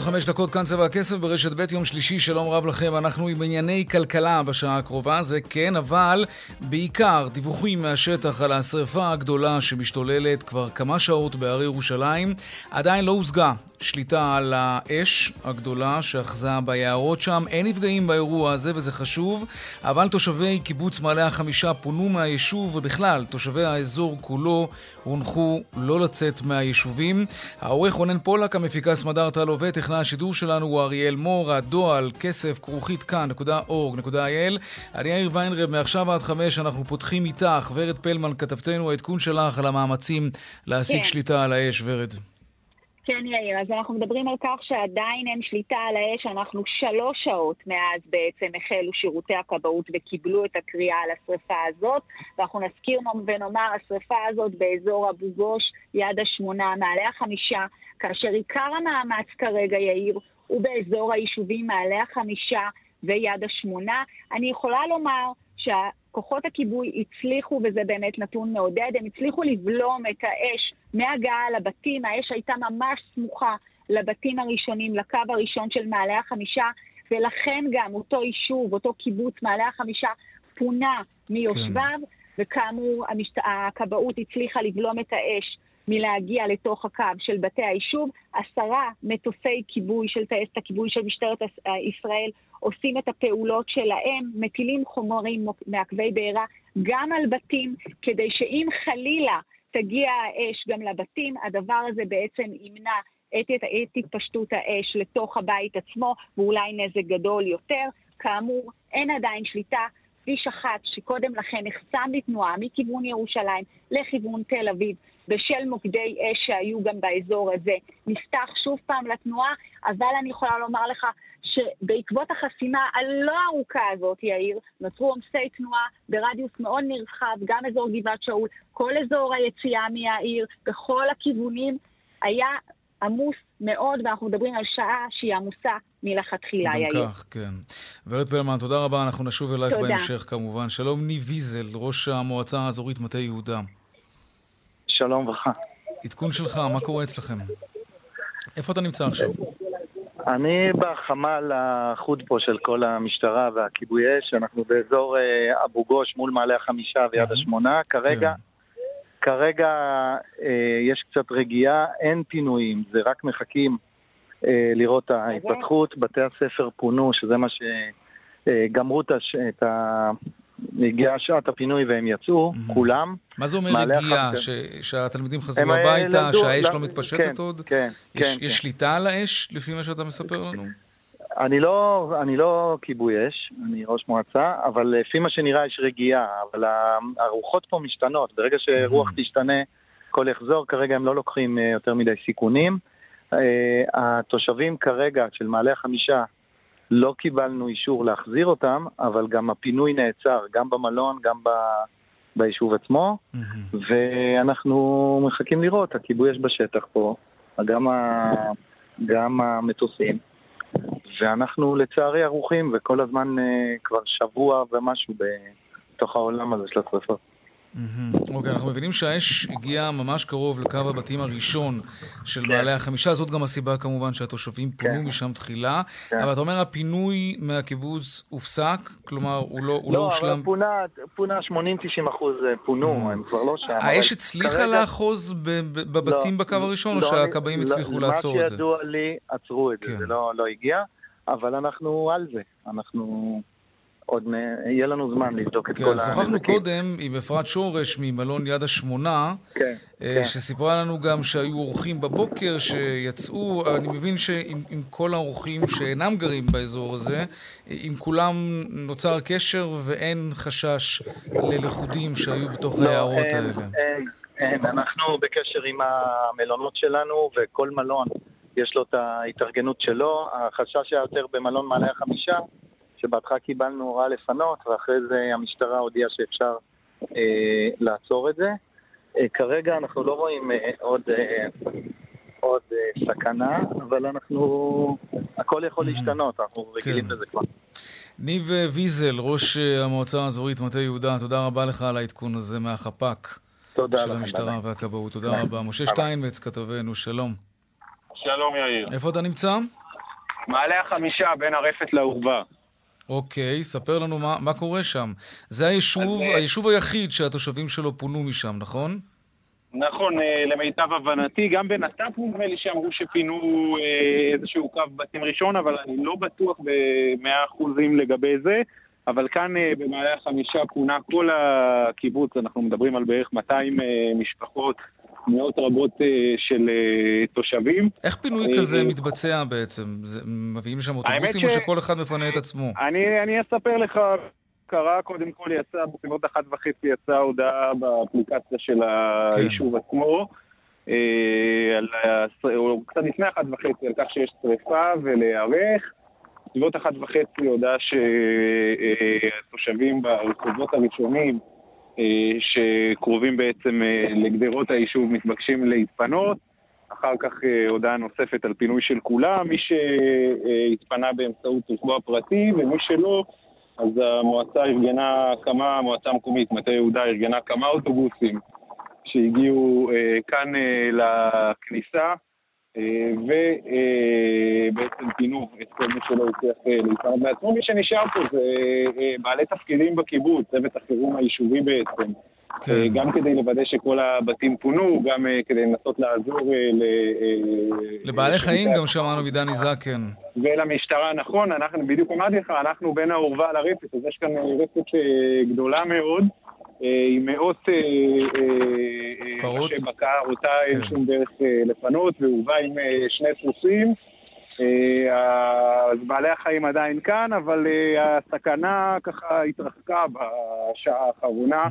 ועוד חמש דקות כאן צבע הכסף ברשת ב' יום שלישי, שלום רב לכם. אנחנו עם ענייני כלכלה בשעה הקרובה, זה כן, אבל בעיקר דיווחים מהשטח על השרפה הגדולה שמשתוללת כבר כמה שעות בהרי ירושלים. עדיין לא הושגה שליטה על האש הגדולה שאחזה ביערות שם. אין נפגעים באירוע הזה וזה חשוב, אבל תושבי קיבוץ מעלה החמישה פונו מהיישוב, ובכלל, תושבי האזור כולו הונחו לא לצאת מהיישובים. העורך רונן פולק, המפיקה סמדר טל עובד, טכנאי השידור שלנו הוא אריאל מור, הדועל, כסף, כרוכית כאן.org.il. אני יאיר ויינרב, מעכשיו עד חמש אנחנו פותחים איתך. ורד פלמן, כתבתנו, העדכון שלך על המאמצים להשיג כן. שליטה על האש, ורד. כן, יאיר, אז אנחנו מדברים על כך שעדיין אין שליטה על האש, אנחנו שלוש שעות מאז בעצם החלו שירותי הכבאות וקיבלו את הקריאה על השרפה הזאת, ואנחנו נזכיר ונאמר, השרפה הזאת באזור אבו גוש, יד השמונה, מעלה החמישה, כאשר עיקר המאמץ כרגע, יאיר, הוא באזור היישובים מעלה החמישה ויד השמונה. אני יכולה לומר שהכוחות הכיבוי הצליחו, וזה באמת נתון מעודד, הם הצליחו לבלום את האש מהגעה לבתים, האש הייתה ממש סמוכה לבתים הראשונים, לקו הראשון של מעלה החמישה, ולכן גם אותו יישוב, אותו קיבוץ מעלה החמישה, פונה מיושביו, כן. וכאמור המשת... הכבאות הצליחה לבלום את האש מלהגיע לתוך הקו של בתי היישוב. עשרה מטוסי כיבוי של טייסת הכיבוי של משטרת ישראל עושים את הפעולות שלהם, מטילים חומרים מעכבי בעירה גם על בתים, כדי שאם חלילה תגיע האש גם לבתים, הדבר הזה בעצם ימנע את, את התפשטות האש לתוך הבית עצמו, ואולי נזק גדול יותר. כאמור, אין עדיין שליטה. כביש אחת שקודם לכן נחסם לתנועה מכיוון ירושלים לכיוון תל אביב בשל מוקדי אש שהיו גם באזור הזה. נפתח שוב פעם לתנועה, אבל אני יכולה לומר לך שבעקבות החסימה הלא ארוכה הזאת, יאיר, נוצרו עומסי תנועה ברדיוס מאוד נרחב, גם אזור גבעת שאול, כל אזור היציאה מהעיר, בכל הכיוונים, היה עמוס מאוד, ואנחנו מדברים על שעה שהיא עמוסה מלכתחילה, יאיר. גם כך, כן. ורד פלמן, תודה רבה, אנחנו נשוב אלייך תודה. בהמשך כמובן. שלום, ניב ויזל, ראש המועצה האזורית מטה יהודה. שלום וברכה. עדכון שלך, מה קורה אצלכם? איפה אתה נמצא עכשיו? אני בחמ"ל החוד פה של כל המשטרה והכיבוי אש, אנחנו באזור אה, אבו גוש מול מעלה החמישה ויד השמונה. כרגע, כן. כרגע אה, יש קצת רגיעה, אין פינויים, זה רק מחכים אה, לראות את ההתפתחות. בתי הספר פונו, שזה מה שגמרו את ה... הגיעה שעת הפינוי והם יצאו, mm-hmm. כולם. מה זה אומר הגיעה? ש... שהתלמידים חזרו הביתה, למדו, שהאש לא מתפשטת כן, עוד? כן, יש, כן. יש כן. שליטה על האש, לפי מה שאתה מספר לנו? אני לא, אני לא כיבוי אש, אני ראש מועצה, אבל לפי מה שנראה יש רגיעה, אבל הרוחות פה משתנות, ברגע שרוח mm-hmm. תשתנה, הכל יחזור, כרגע הם לא לוקחים אה, יותר מדי סיכונים. אה, התושבים כרגע של מעלה החמישה לא קיבלנו אישור להחזיר אותם, אבל גם הפינוי נעצר, גם במלון, גם ב... ביישוב עצמו, mm-hmm. ואנחנו מחכים לראות, הכיבוי יש בשטח פה, גם, ה... גם המטוסים, ואנחנו לצערי ערוכים, וכל הזמן uh, כבר שבוע ומשהו בתוך העולם הזה של השרפות. אוקיי, אנחנו מבינים שהאש הגיעה ממש קרוב לקו הבתים הראשון של כן. מעלה החמישה, זאת גם הסיבה כמובן שהתושבים פונו כן. משם תחילה, כן. אבל אתה אומר הפינוי מהקיבוץ הופסק? כלומר, הוא לא, הוא לא, לא הושלם? לא, אבל פונה 80-90 אחוז אה, פונו, הם כבר לא שם. האש הצליחה לאחוז בבתים בקו הראשון, או שהכבאים הצליחו לעצור את זה? מה שידוע לי, עצרו את זה, זה לא הגיע, אבל אנחנו על זה, אנחנו... עוד יהיה לנו זמן לבדוק את כן, כל הנזקים. שוחחנו קודם עם אפרת שורש ממלון יד השמונה, כן, אה, כן. שסיפרה לנו גם שהיו אורחים בבוקר שיצאו, אני מבין שעם כל האורחים שאינם גרים באזור הזה, עם כולם נוצר קשר ואין חשש ללכודים שהיו בתוך לא, היערות אין, האלה. אין, כן, אנחנו בקשר עם המלונות שלנו, וכל מלון יש לו את ההתארגנות שלו. החשש היה יותר במלון מעלה החמישה, שבהתחלה קיבלנו הוראה לפנות, ואחרי זה המשטרה הודיעה שאפשר אה, לעצור את זה. אה, כרגע אנחנו לא רואים אה, עוד, אה, עוד אה, סכנה, אבל אנחנו... הכל יכול להשתנות, אנחנו רגילים כן. לזה כבר. ניב ויזל, ראש אה, המועצה האזורית מטה יהודה, תודה רבה לך על העדכון הזה מהחפ"ק תודה של לכם. המשטרה ביי. והכבאות. תודה רבה. משה שטיינמץ, כתבנו, שלום. שלום יאיר. איפה אתה נמצא? מעלה החמישה בין הרפת לאורווה. אוקיי, ספר לנו מה, מה קורה שם. זה היישוב, אז, אה, היישוב היחיד שהתושבים שלו פונו משם, נכון? נכון, אה, למיטב הבנתי, גם בנת"פ נדמה לי שאמרו שפינו אה, איזשהו קו בתים ראשון, אבל אני לא בטוח במאה אחוזים לגבי זה. אבל כאן במעלה החמישה פונה כל הקיבוץ, אנחנו מדברים על בערך 200 אה, משפחות, מאות רבות אה, של אה, תושבים. איך פינוי אה, כזה מתבצע בעצם? מביאים לשם אוטובוסים או שכל אחד מפנה את עצמו? אני, אני אספר לך, קרה קודם כל יצא, בסביבות אחת וחצי יצאה הודעה באפליקציה של היישוב עצמו, על, או קצת לפני אחת וחצי, על כך שיש שריפה ולהיערך. בסביבות אחת וחצי הודעה שהתושבים ברחובות הראשונים שקרובים בעצם אה, לגדרות היישוב מתבקשים להתפנות. אחר כך אה, הודעה נוספת על פינוי של כולם, מי שהתפנה באמצעות רכבו הפרטי ומי שלא, אז המועצה ארגנה כמה, המועצה המקומית, מטה יהודה ארגנה כמה אוטובוסים שהגיעו אה, כאן אה, לכניסה ובעצם פינו את כל מי שלא הצליח אה, להתפנות בעצמו. מי שנשאר פה זה אה, בעלי תפקידים בקיבוץ, צוות החירום היישובי בעצם. כן. אה, גם כדי לוודא שכל הבתים פונו, גם אה, כדי לנסות לעזור אה, ל... אה, לבעלי חיים לשירותי גם שמענו מדני זקן. ולמשטרה, נכון, אנחנו, בדיוק אמרתי לך, אנחנו בין העורבה לרפת, אז יש כאן אה, רפת אה, גדולה מאוד, אה, עם מאות אה, אה, אה? ראשי בקר, אותה אין כן. שום דרך אה, לפנות, והובא עם אה, שני סוסים. אה, אז בעלי החיים עדיין כאן, אבל אה, הסכנה ככה התרחקה בשעה האחרונה.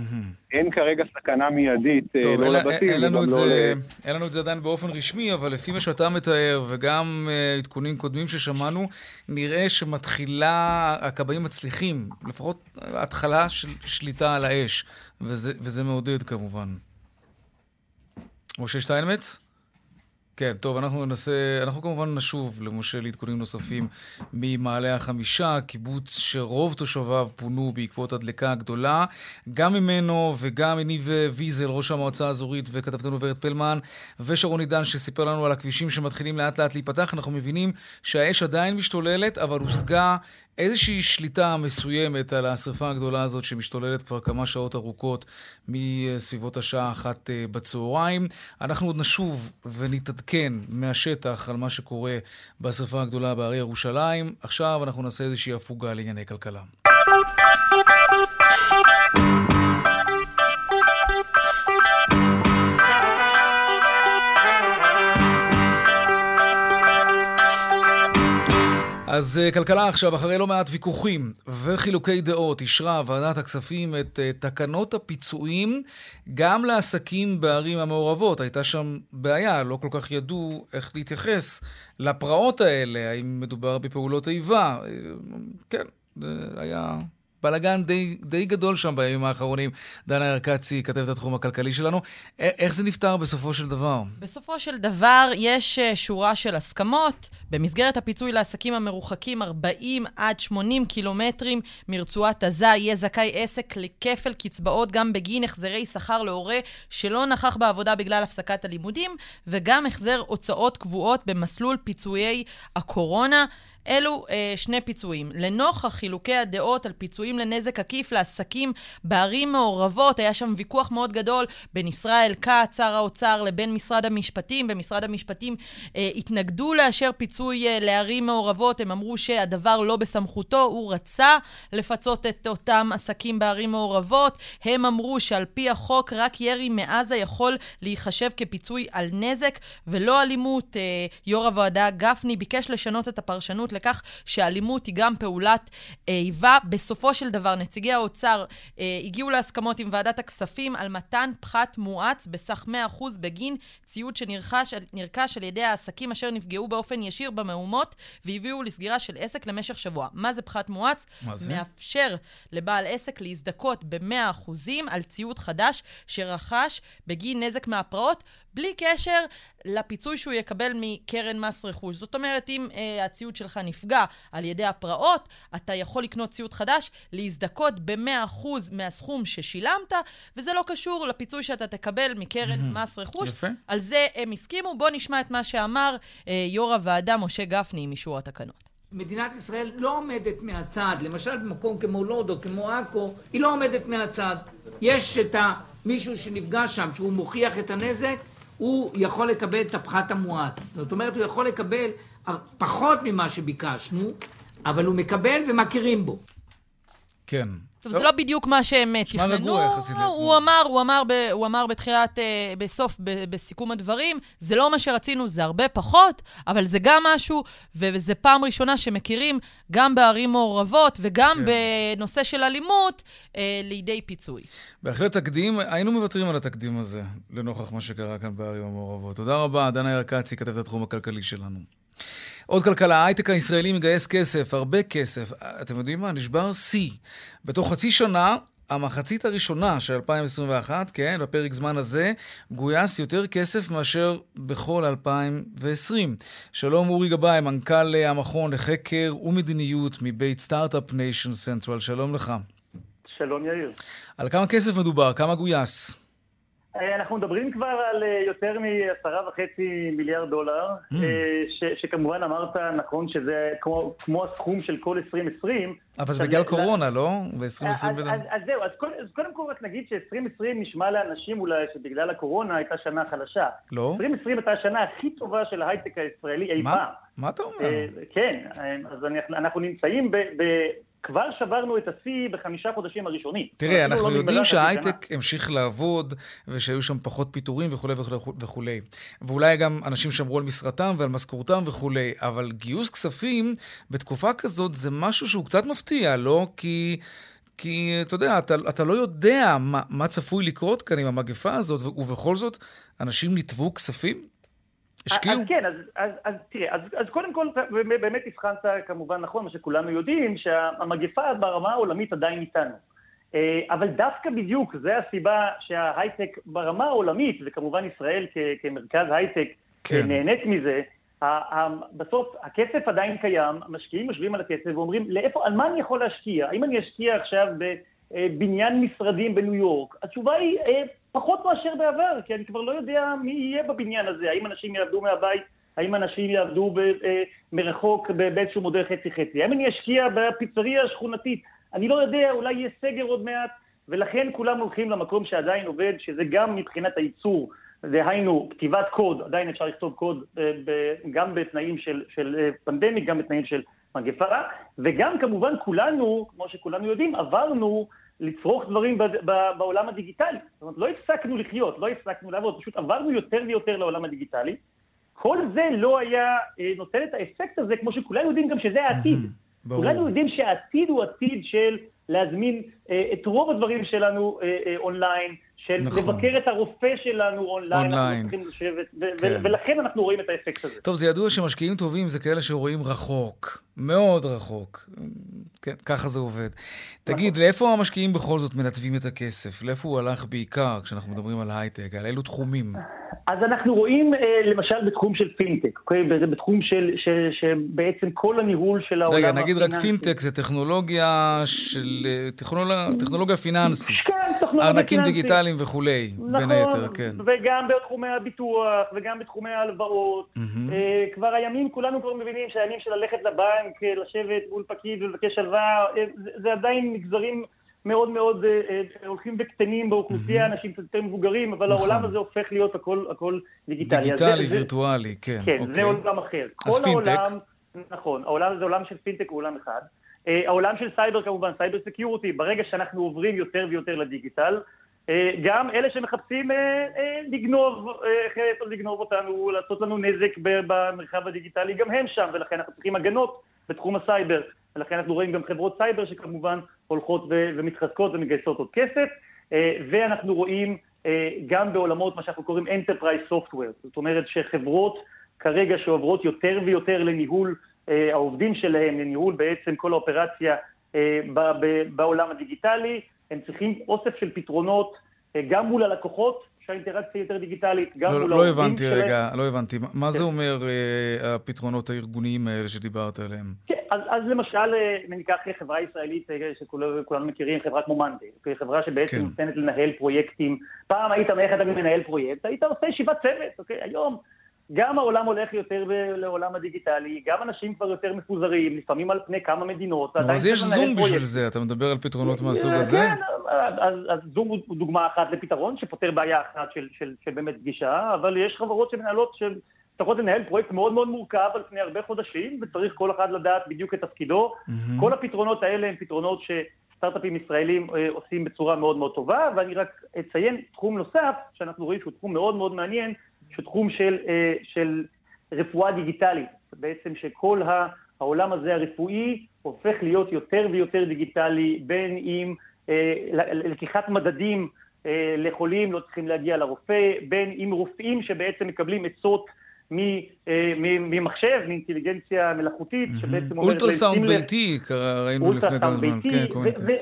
אין כרגע סכנה מיידית, אה, טוב, לא לבתים אין, לנו את לא זה, ל... אין לנו את זה עדיין באופן רשמי, אבל לפי מה שאתה מתאר, וגם uh, עדכונים קודמים ששמענו, נראה שמתחילה, הכבאים מצליחים, לפחות התחלה של שליטה על האש, וזה, וזה מעודד כמובן. משה שטיינמץ? כן, טוב, אנחנו ננסה, אנחנו כמובן נשוב למשה לעדכונים נוספים ממעלה החמישה, קיבוץ שרוב תושביו פונו בעקבות הדלקה הגדולה. גם ממנו וגם מניב ויזל, ראש המועצה האזורית, וכתבתנו ורד פלמן, ושרון עידן שסיפר לנו על הכבישים שמתחילים לאט לאט להיפתח. אנחנו מבינים שהאש עדיין משתוללת, אבל הושגה איזושהי שליטה מסוימת על השרפה הגדולה הזאת שמשתוללת כבר כמה שעות ארוכות מסביבות השעה אחת אה, בצהריים. אנחנו עוד נשוב ונתעדכן מהשטח על מה שקורה בשרפה הגדולה בהרי ירושלים. עכשיו אנחנו נעשה איזושהי הפוגה לענייני כלכלה. אז uh, כלכלה עכשיו, אחרי לא מעט ויכוחים וחילוקי דעות, אישרה ועדת הכספים את uh, תקנות הפיצויים גם לעסקים בערים המעורבות. הייתה שם בעיה, לא כל כך ידעו איך להתייחס לפרעות האלה, האם מדובר בפעולות איבה. Uh, כן, זה היה בלאגן די, די גדול שם בימים האחרונים. דנה ארקצי, כתבת התחום הכלכלי שלנו. איך זה נפתר בסופו של דבר? בסופו של דבר יש אה, שורה של הסכמות. במסגרת הפיצוי לעסקים המרוחקים 40 עד 80 קילומטרים מרצועת עזה, יהיה זכאי עסק לכפל קצבאות גם בגין החזרי שכר להורה שלא נכח בעבודה בגלל הפסקת הלימודים, וגם החזר הוצאות קבועות במסלול פיצויי הקורונה. אלו אה, שני פיצויים. לנוכח חילוקי הדעות על פיצויים לנזק עקיף לעסקים בערים מעורבות, היה שם ויכוח מאוד גדול בין ישראל כץ, שר האוצר, לבין משרד המשפטים. במשרד המשפטים אה, התנגדו לאשר פיצוי אה, לערים מעורבות, הם אמרו שהדבר לא בסמכותו, הוא רצה לפצות את אותם עסקים בערים מעורבות. הם אמרו שעל פי החוק רק ירי מעזה יכול להיחשב כפיצוי על נזק ולא אלימות. אה, יו"ר הוועדה גפני ביקש לשנות את הפרשנות לכך שאלימות היא גם פעולת איבה. בסופו של דבר, נציגי האוצר אה, הגיעו להסכמות עם ועדת הכספים על מתן פחת מואץ בסך 100% בגין ציוד שנרכש על ידי העסקים אשר נפגעו באופן ישיר במהומות והביאו לסגירה של עסק למשך שבוע. מה זה פחת מואץ? מה זה? מאפשר לבעל עסק להזדכות ב-100% על ציוד חדש שרכש בגין נזק מהפרעות, בלי קשר לפיצוי שהוא יקבל מקרן מס רכוש. זאת אומרת, אם אה, הציוד שלך נפגע על ידי הפרעות, אתה יכול לקנות ציוד חדש, להזדכות ב-100% מהסכום ששילמת, וזה לא קשור לפיצוי שאתה תקבל מקרן מס רכוש. יפה. על זה הם הסכימו. בואו נשמע את מה שאמר אה, יו"ר הוועדה, משה גפני, עם אישור התקנות. מדינת ישראל לא עומדת מהצד, למשל במקום כמו לוד או כמו עכו, היא לא עומדת מהצד. יש את ה... מישהו שנפגע שם, שהוא מוכיח את הנזק, הוא יכול לקבל את הפחת המואץ. זאת אומרת, הוא יכול לקבל פחות ממה שביקשנו, אבל הוא מקבל ומכירים בו. כן. טוב, זה לא בדיוק מה שהם אה, תכננו. הוא. אמר, הוא אמר, ב, הוא אמר בתחילת, אה, בסוף, ב, בסיכום הדברים, זה לא מה שרצינו, זה הרבה פחות, אבל זה גם משהו, וזה פעם ראשונה שמכירים גם בערים מעורבות וגם כן. בנושא של אלימות אה, לידי פיצוי. בהחלט תקדים, היינו מוותרים על התקדים הזה, לנוכח מה שקרה כאן בערים המעורבות. תודה רבה, דנה ירקצי, כתבת התחום הכלכלי שלנו. עוד כלכלה, ההייטק הישראלי מגייס כסף, הרבה כסף. אתם יודעים מה? נשבר שיא. בתוך חצי שנה, המחצית הראשונה של 2021, כן, בפרק זמן הזה, גויס יותר כסף מאשר בכל 2020. שלום אורי גבאי, מנכ"ל המכון לחקר ומדיניות מבית סטארט-אפ ניישן סנטרל, שלום לך. שלום יאיר. על כמה כסף מדובר? כמה גויס? אה, אנחנו מדברים כבר על אה, יותר מעשרה וחצי מיליארד דולר, ממ. אה, ש- שכמובן אמרת נכון שזה כמו, כמו הסכום של כל 2020. אבל זה בגלל קורונה, לא? אז, ב-2020 אז, אז, אז זהו, אז, קודם- אז קודם כל רק נגיד ש-2020 נשמע לאנשים אולי שבגלל הקורונה הייתה שנה חלשה. לא? 2020 הייתה השנה הכי טובה של ההייטק הישראלי אי? פעם. מה אתה אומר? כן, אז אנחנו נמצאים כבר שברנו את השיא בחמישה חודשים הראשונים. תראה, אנחנו לא יודעים. שההייטק המשיך לעבוד, ושהיו שם פחות פיטורים וכולי וכולי וכולי. ואולי גם אנשים שמרו על משרתם ועל משכורתם וכולי, אבל גיוס כספים בתקופה כזאת זה משהו שהוא קצת מפתיע, לא? כי... כי, אתה יודע, אתה, אתה לא יודע מה, מה צפוי לקרות כאן עם המגפה הזאת, ובכל זאת, אנשים ניתבו כספים? השקיעו? אז כן, אז, אז, אז תראה, אז, אז קודם כל, באמת הבחנת כמובן נכון, מה שכולנו יודעים, שהמגפה ברמה העולמית עדיין איתנו. אה, אבל דווקא בדיוק, זה הסיבה שההייטק ברמה העולמית, וכמובן ישראל כ, כמרכז הייטק כן. כן. נהנית מזה, בסוף הכסף עדיין קיים, המשקיעים יושבים על הכסף ואומרים, לאיפה, על מה אני יכול להשקיע? האם אני אשקיע עכשיו בבניין משרדים בניו יורק? התשובה היא אה, פחות מאשר בעבר, כי אני כבר לא יודע מי יהיה בבניין הזה, האם אנשים יעבדו מהבית, האם אנשים יעבדו ב, אה, מרחוק באיזשהו מודל חצי-חצי, האם אני אשקיע בפיצריה השכונתית, אני לא יודע, אולי יהיה סגר עוד מעט, ולכן כולם הולכים למקום שעדיין עובד, שזה גם מבחינת הייצור. דהיינו, כתיבת קוד, עדיין אפשר לכתוב קוד אה, ב- גם בתנאים של, של אה, פנדמיק, גם בתנאים של מגפה, וגם כמובן כולנו, כמו שכולנו יודעים, עברנו לצרוך דברים ב- ב- בעולם הדיגיטלי. זאת אומרת, לא הפסקנו לחיות, לא הפסקנו לעבוד, פשוט עברנו יותר ויותר לעולם הדיגיטלי. כל זה לא היה אה, נותן את האפקט הזה, כמו שכולנו יודעים גם שזה העתיד. ברור. כולנו יודעים שהעתיד הוא עתיד של להזמין אה, את רוב הדברים שלנו אה, אה, אונליין, של נכון. לבקר את הרופא שלנו אונליין, אונליין. אנחנו צריכים לשבת, כן. ולכן אנחנו רואים את האפקט הזה. טוב, זה ידוע שמשקיעים טובים זה כאלה שרואים רחוק, מאוד רחוק. כן, ככה זה עובד. תגיד, לאיפה המשקיעים בכל זאת מנתבים את הכסף? לאיפה הוא הלך בעיקר כשאנחנו מדברים על הייטק? על אילו תחומים? אז אנחנו רואים אה, למשל בתחום של פינטק, אוקיי? בתחום של, של, שבעצם כל הניהול של העולם רגע, נגיד רק הפיננסי- פינטק זה טכנולוגיה של... אה, טכנולוגיה, טכנולוגיה פיננסית. כן, טכנולוגיה ארנקים פיננסית. דיגיטליים וכולי, בין נכון, היתר, כן. וגם בתחומי הביטוח, וגם בתחומי ההלוואות. אה, כבר הימים, כולנו כבר מבינים שהימים של ללכת לבנק, אה, לשבת מול פקיד ולבקש הלוואה, אה, זה- זה עדיין מגזרים מאוד מאוד אה, אה, הולכים וקטנים באוכלוסייה, אנשים קצת יותר מבוגרים, אבל נכון. העולם הזה הופך להיות הכל הכל דיגיטלי. דיגיטלי, זה- וירטואלי, כן. כן, אוקיי. זה עולם אחר. אז פינטק. העולם, נכון, העולם זה עולם של פינטק הוא עולם אחד. העולם של סייבר כמובן, cyber security, ברגע שאנחנו עוברים יותר ויותר לדיגיטל, גם אלה שמחפשים לגנוב, לגנוב אותנו, לעשות לנו נזק במרחב הדיגיטלי, גם הם שם, ולכן אנחנו צריכים הגנות בתחום הסייבר. ולכן אנחנו רואים גם חברות סייבר שכמובן הולכות ו- ומתחזקות ומגייסות עוד כסף, אה, ואנחנו רואים אה, גם בעולמות מה שאנחנו קוראים Enterprise Software, זאת אומרת שחברות כרגע שעוברות יותר ויותר לניהול אה, העובדים שלהם, לניהול בעצם כל האופרציה בעולם הדיגיטלי, הם צריכים אוסף של פתרונות גם מול הלקוחות, שהאינטראקציה יותר דיגיטלית, גם לא, מול לא הבנתי שלהם. רגע, לא הבנתי. מה זה אומר הפתרונות הארגוניים האלה שדיברת עליהם? כן, אז, אז למשל, אם ניקח חברה ישראלית שכולנו מכירים, חברה כמו מאנדי, חברה שבעצם כן. נותנת לנהל פרויקטים. פעם היית, איך אתה מנהל פרויקט? היית עושה ישיבת צוות, אוקיי? היום גם העולם הולך יותר לעולם הדיגיטלי, גם אנשים כבר יותר מפוזרים, לפעמים על פני כמה מדינות. אז יש זום בשביל זה, אתה מדבר על פתרונות מהסוג הזה? כן, אז, זום הוא דוגמה אחת לפתרון שפותר בעיה אחת של, באמת פגישה, אבל יש חברות שמנהלות, שצריכות לנהל פרויקט מאוד מאוד מורכב על פני הרבה חודשים, וצריך כל אחד לדעת בדיוק את תפקידו. כל הפתרונות האלה הם פתרונות ש... סטארט-אפים ישראלים עושים בצורה מאוד מאוד טובה, ואני רק אציין תחום נוסף, שאנחנו רואים שהוא תחום מאוד מאוד מעניין, שהוא תחום של, אה, של רפואה דיגיטלית. בעצם שכל העולם הזה הרפואי הופך להיות יותר ויותר דיגיטלי, בין אם אה, לקיחת מדדים אה, לחולים, לא צריכים להגיע לרופא, בין אם רופאים שבעצם מקבלים עצות ממחשב, מאינטליגנציה מלאכותית, שבעצם אומרת... אולטרסאונד ביתי, ראינו לפני כמה זמן. כן,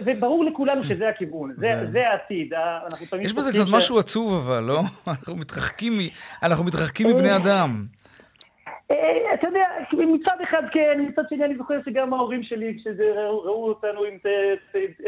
וברור לכולנו שזה הכיוון, זה העתיד. יש בזה קצת משהו עצוב אבל, לא? אנחנו מתרחקים מבני אדם. אה, אתה יודע, מצד אחד כן, מצד שני אני זוכר שגם ההורים שלי, כשראו אותנו עם,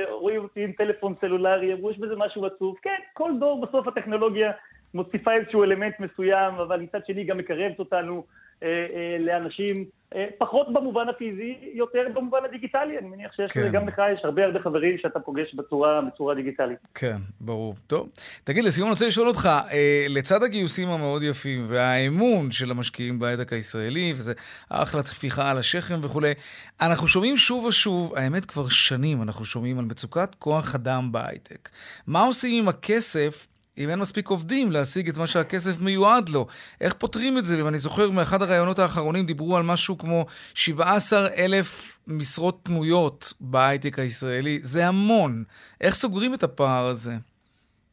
רואים אותי עם טלפון סלולרי, אמרו, יש בזה משהו עצוב. כן, כל דור בסוף הטכנולוגיה מוסיפה איזשהו אלמנט מסוים, אבל מצד שני גם מקרבת אותנו אה, אה, לאנשים, אה, פחות במובן הפיזי, יותר במובן הדיגיטלי. אני מניח שיש כן. גם לך, יש הרבה הרבה חברים שאתה פוגש בצורה, בצורה דיגיטלית. כן, ברור. טוב, תגיד, לסיום אני רוצה לשאול אותך, אה, לצד הגיוסים המאוד יפים והאמון של המשקיעים בהייטק הישראלי, וזה אחלה טפיחה על השכם וכולי, אנחנו שומעים שוב ושוב, האמת כבר שנים, אנחנו שומעים על מצוקת כוח אדם בהייטק. מה עושים עם הכסף אם אין מספיק עובדים להשיג את מה שהכסף מיועד לו. איך פותרים את זה? ואני זוכר מאחד הראיונות האחרונים דיברו על משהו כמו 17 אלף משרות פנויות בהייטק הישראלי. זה המון. איך סוגרים את הפער הזה?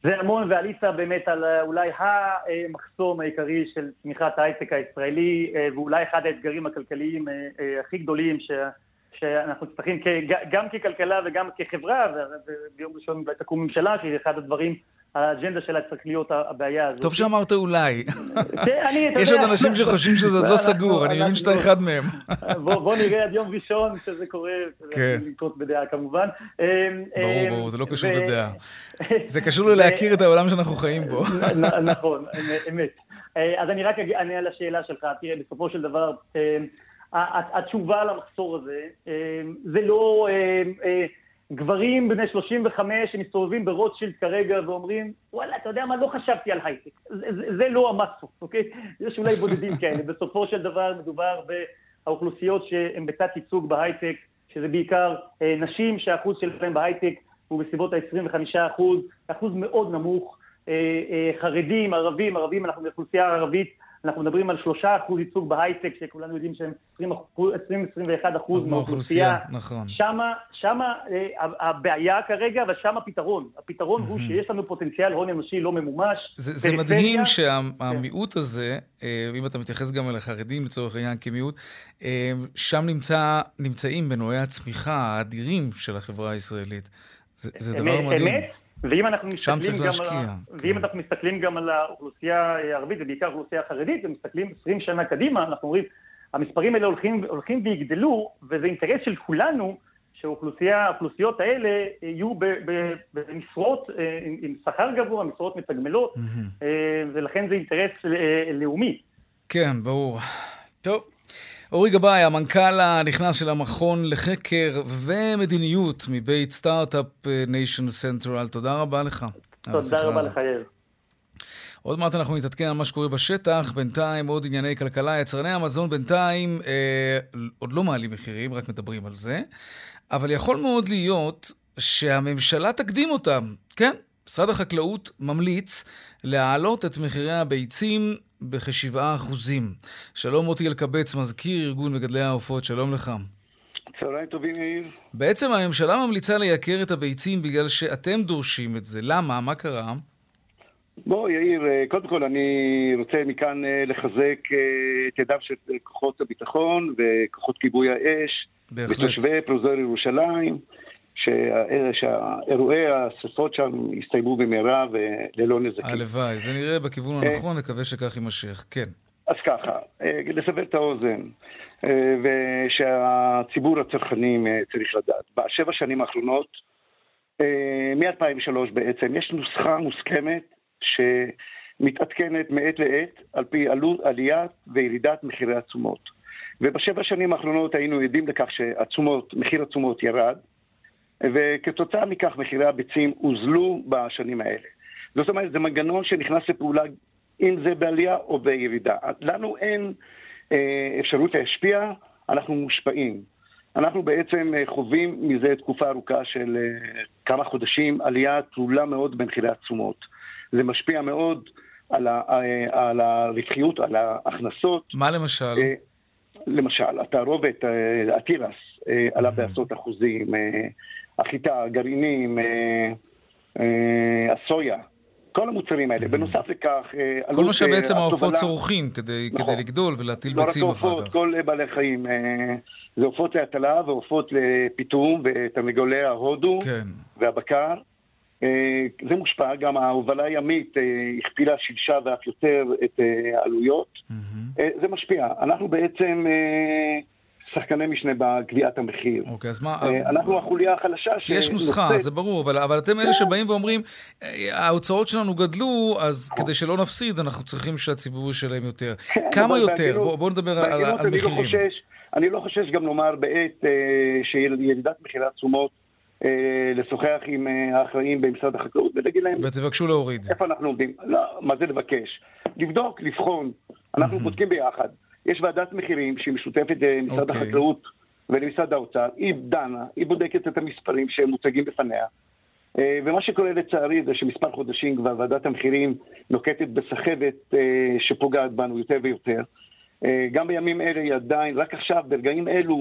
זה המון, ועלית באמת על אה, אולי המחסום העיקרי של צמיחת ההייטק הישראלי, אה, ואולי אחד האתגרים הכלכליים אה, הכי גדולים ש... שאנחנו צריכים גם ככלכלה וגם כחברה, וביום ראשון אולי תקום ממשלה, שהיא אחד הדברים האג'נדה שלה צריך להיות הבעיה הזאת. טוב שאמרת אולי. יש עוד אנשים שחושבים שזה עוד לא סגור, אני מבין שאתה אחד מהם. בוא נראה עד יום ראשון שזה קורה, כן. לנקוט בדעה כמובן. ברור, ברור, זה לא קשור בדעה. זה קשור ללהכיר את העולם שאנחנו חיים בו. נכון, אמת. אז אני רק אענה על השאלה שלך. תראה, בסופו של דבר, התשובה למחסור הזה, זה לא... גברים בני 35 שמסתובבים ברוטשילד כרגע ואומרים, וואלה, אתה יודע מה, לא חשבתי על הייטק. זה, זה, לא המסות, אוקיי? יש אולי בודדים כאלה. בסופו של דבר מדובר באוכלוסיות שהן בתת ייצוג בהייטק, שזה בעיקר אה, נשים שהאחוז שלהם בהייטק הוא בסביבות ה-25 אחוז, אחוז מאוד נמוך. אה, אה, חרדים, ערבים, ערבים, אנחנו באוכלוסייה ערבית אנחנו מדברים על שלושה אחוז ייצוג בהייטק, שכולנו יודעים שהם 20-21 אחוז מהאוכלוסייה. נכון. שמה, שמה אה, הבעיה כרגע, ושם הפתרון. הפתרון הוא שיש לנו פוטנציאל הון אנושי לא ממומש. זה, זה מדהים שהמיעוט כן. הזה, אה, אם אתה מתייחס גם אל החרדים לצורך העניין כמיעוט, אה, שם נמצא, נמצאים מנועי הצמיחה האדירים של החברה הישראלית. זה, זה דבר מדהים. אמת? ואם אנחנו מסתכלים גם להשקיע, על, כן. ואם אנחנו מסתכלים גם על האוכלוסייה הערבית, ובעיקר האוכלוסייה החרדית, ומסתכלים 20 שנה קדימה, אנחנו אומרים, המספרים האלה הולכים, הולכים ויגדלו, וזה אינטרס של כולנו שהאוכלוסיות האלה יהיו במשרות אה, עם שכר גבוה, משרות מתגמלות, אמ-המ. ולכן זה אינטרס אה, לאומי. כן, ברור. טוב. אורי גבאי, המנכ"ל הנכנס של המכון לחקר ומדיניות מבית סטארט-אפ ניישן סנטרל, תודה רבה לך. תודה רבה לך, יאיר. עוד מעט אנחנו נתעדכן על מה שקורה בשטח, בינתיים עוד ענייני כלכלה. יצרני המזון בינתיים אה, עוד לא מעלים מחירים, רק מדברים על זה, אבל יכול מאוד להיות שהממשלה תקדים אותם, כן? משרד החקלאות ממליץ להעלות את מחירי הביצים בכ-7%. שלום מוטי אלקבץ, מזכיר ארגון מגדלי העופות, שלום לך. צהריים טובים, יאיר. בעצם הממשלה ממליצה לייקר את הביצים בגלל שאתם דורשים את זה. למה? מה קרה? בוא, יאיר, אה, קודם כל אני רוצה מכאן אה, לחזק אה, את ידיו של כוחות הביטחון וכוחות כיבוי האש. בהחלט. ותושבי פרוזור ירושלים, שאירועי השרפות שם יסתיימו במהרה וללא נזקים. הלוואי, זה נראה בכיוון הנכון, נקווה שכך יימשך. כן. אז ככה, לסבר את האוזן, ושהציבור הצרכנים צריך לדעת. בשבע שנים האחרונות, מ-2003 בעצם, יש נוסחה מוסכמת שמתעדכנת מעת לעת על פי עליית וירידת מחירי התשומות. ובשבע שנים האחרונות היינו עדים לכך שהתשומות, מחיר התשומות ירד, וכתוצאה מכך מחירי הביצים הוזלו בשנים האלה. זאת אומרת, זה מנגנון שנכנס לפעולה, אם זה בעלייה או בירידה. לנו אין אה, אפשרות להשפיע, אנחנו מושפעים. אנחנו בעצם אה, חווים מזה תקופה ארוכה של אה, כמה חודשים עלייה תלולה מאוד במחירי התשומות. זה משפיע מאוד על, ה, אה, על הרווחיות, על ההכנסות. מה למשל? אה, למשל, התערובת, אה, התירס, עלה בעשרות אחוזים, החיטה, הגרעינים, הסויה. כל המוצרים האלה. בנוסף לכך, כל מה שבעצם העופות צורכים כדי, נכון. כדי לגדול ולהטיל לא ביצים אחר כך. לא רק העופות, כל בעלי חיים. זה עופות להטלה ועופות לפיטום ותרנגולי ההודו כן. והבקר. אה, זה מושפע, גם ההובלה הימית אה, הכפילה, שילשה ואף יותר את אה, העלויות. Mm-hmm. זה משפיע. אנחנו בעצם שחקני משנה בקביעת המחיר. אוקיי, אז מה... אנחנו החוליה החלשה ש... יש נוסחה, זה ברור, אבל, אבל אתם אלה שבאים ואומרים, ההוצאות שלנו גדלו, אז כדי שלא נפסיד, אנחנו צריכים שהציבור ישלם יותר. כן, כמה יותר? בואו בוא נדבר על, על לא מחירים. אני לא חושש גם לומר בעת שירידת מחירי התשומות אה, לשוחח עם אה, האחראים במשרד החקלאות ולהגיד להם... ותבקשו להוריד. איפה אנחנו עומדים? לא, מה זה לבקש? לבדוק, לבחון. אנחנו בודקים ביחד. יש ועדת מחירים שהיא משותפת למשרד okay. אוקיי. החקלאות ולמשרד האוצר. היא דנה, היא בודקת את המספרים שמוצגים בפניה. אה, ומה שקורה לצערי זה שמספר חודשים כבר ועדת המחירים נוקטת בסחבת שפוגעת בנו יותר ויותר. אה, גם בימים אלה היא עדיין, רק עכשיו, ברגעים אלו,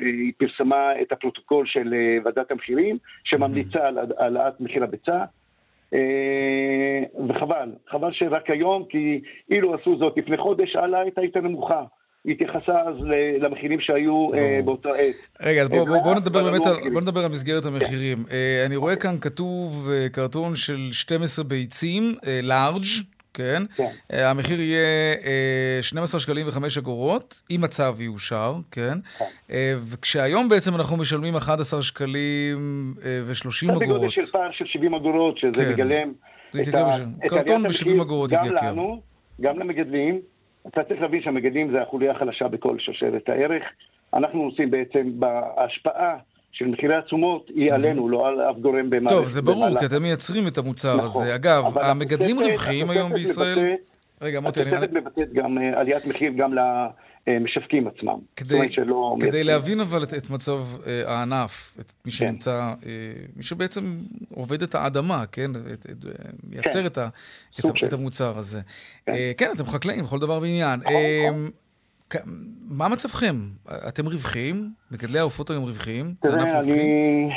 אה, היא פרסמה את הפרוטוקול של אה, ועדת המחירים, שממליצה על העלאת מחיר הביצה. וחבל, חבל שרק היום, כי אילו עשו זאת לפני חודש, העלאה הייתה יותר נמוכה. היא התייחסה אז למחירים שהיו באותה עת. רגע, אז בואו בוא נדבר באמת נדבר על מסגרת המחירים. אני רואה כאן כתוב קרטון של 12 ביצים, לארג', כן? כן. Uh, המחיר יהיה uh, 12 שקלים ו-5 אגורות, אם הצו יאושר, כן? כן. Uh, וכשהיום בעצם אנחנו משלמים 11 שקלים uh, ו-30 אגורות. זה בגודל של פער של 70 אגורות, שזה כן. מגלם את, ה... קרטון ב-70 אגורות יתייקר. גם לנו, גם למגדלים. אתה צריך להבין שהמגדלים זה החוליה החלשה בכל שרשרת הערך. אנחנו עושים בעצם בהשפעה של מחירי התשומות היא. עלינו, לא על אף גורם במערכת. טוב, זה ברור, כי אתם מייצרים את המוצר נכון. הזה. אגב, המגדלים רווחיים היום בישראל... רגע, מוטי, אני... התוספת מבטאת גם אה, עליית מחיר גם למשווקים עצמם. כדי, כדי להבין אבל את, את מצב uh, הענף, את מי כן. שנמצא, uh, מי שבעצם עובד את האדמה, כן? את, את, מייצר כן. את, ה, את, את המוצר הזה. כן. Uh, כן, אתם חקלאים לכל דבר ועניין. נכון, נכון. מה מצבכם? אתם רווחיים? מגדלי העופות היום רווחיים? תראה, אני,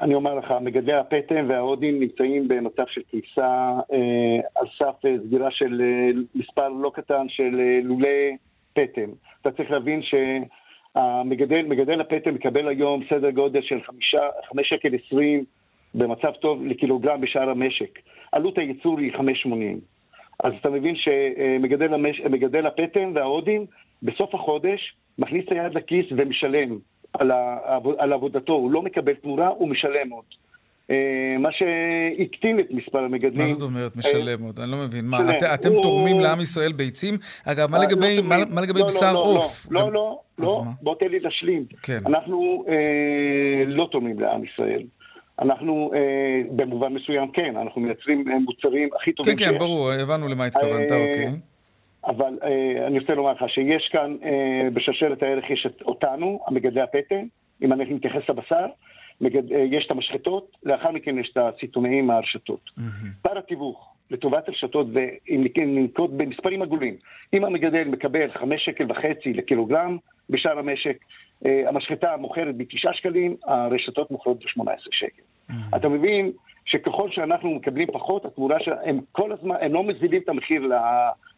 אני אומר לך, מגדלי הפטם וההודים נמצאים במצב של קריסה אה, על סף אה, סגירה של אה, מספר לא קטן של אה, לולי פטם. אתה צריך להבין שהמגדל, מגדל הפטם מקבל היום סדר גודל של חמש שקל עשרים במצב טוב לקילוגרם בשאר המשק. עלות הייצור היא חמש שמונים. אז אתה מבין שמגדל הפטם וההודים בסוף החודש מכניס את היד לכיס ומשלם על, העבוד, על עבודתו, הוא לא מקבל תמורה, הוא משלם עוד. אה, מה שהקטין את מספר המגדלים. מה זאת אומרת משלם עוד? אני לא מבין. מה, אתם תורמים לעם ישראל ביצים? אגב, מה לגבי לא, לא, בשר לא, עוף? לא, לא, לא, בוא תן לי להשלים. כן. אנחנו אה, לא תורמים לעם ישראל. אנחנו אה, במובן מסוים כן, אנחנו מייצרים מוצרים הכי טובים שיש. כן, כן, ברור, הבנו למה התכוונת, אוקיי. אבל אה, אני רוצה לומר לך שיש כאן, אה, בשרשרת הערך יש את אותנו, המגדלי הפטם, אם אני מתייחס לבשר, מגד, אה, יש את המשחטות, לאחר מכן יש את הסיטונאים מהרשתות. פער התיווך לטובת הרשתות, ואם ננקוט במספרים עגולים, אם המגדל מקבל חמש שקל וחצי לקילוגרם, בשאר המשק. אה, המשחטה מוכרת ב-9 שקלים, הרשתות מוכרות ב-18 שקל. Mm-hmm. אתה מבין שככל שאנחנו מקבלים פחות, התמורה שהם כל הזמן, הם לא מזילים את המחיר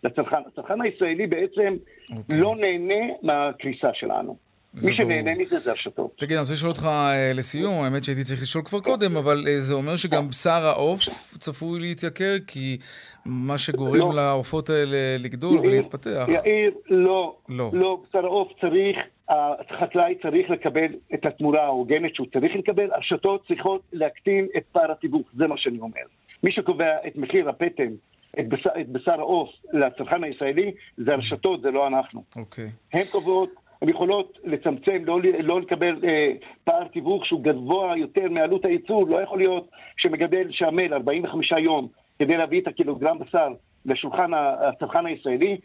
לצרכן. הצרכן הישראלי בעצם אוקיי. לא נהנה מהקריסה שלנו. מי שנהנה. מזה זה הרשתות. תגיד, אני רוצה לשאול אותך אה, לסיום, האמת שהייתי צריך לשאול כבר קודם, אבל אה, זה אומר שגם בשר העוף צפוי להתייקר, כי מה שגורם לא. לעופות האלה לגדול ולהתפתח. יאיר, לא. לא. לא, בשר העוף צריך, החקלאי צריך לקבל את התמורה ההוגנת שהוא צריך לקבל, הרשתות צריכות להקטין את פער התיווך, זה מה שאני אומר. מי שקובע את מחיר הפטם, את בשר, את בשר העוף לצרכן הישראלי, זה הרשתות, זה לא אנחנו. אוקיי. הן קובעות, הן יכולות לצמצם, לא, לא לקבל אה, פער תיווך שהוא גבוה יותר מעלות הייצור. לא יכול להיות שמגדל שעמל 45 יום כדי להביא את הקילוגרם בשר לשולחן הצרכן הישראלי.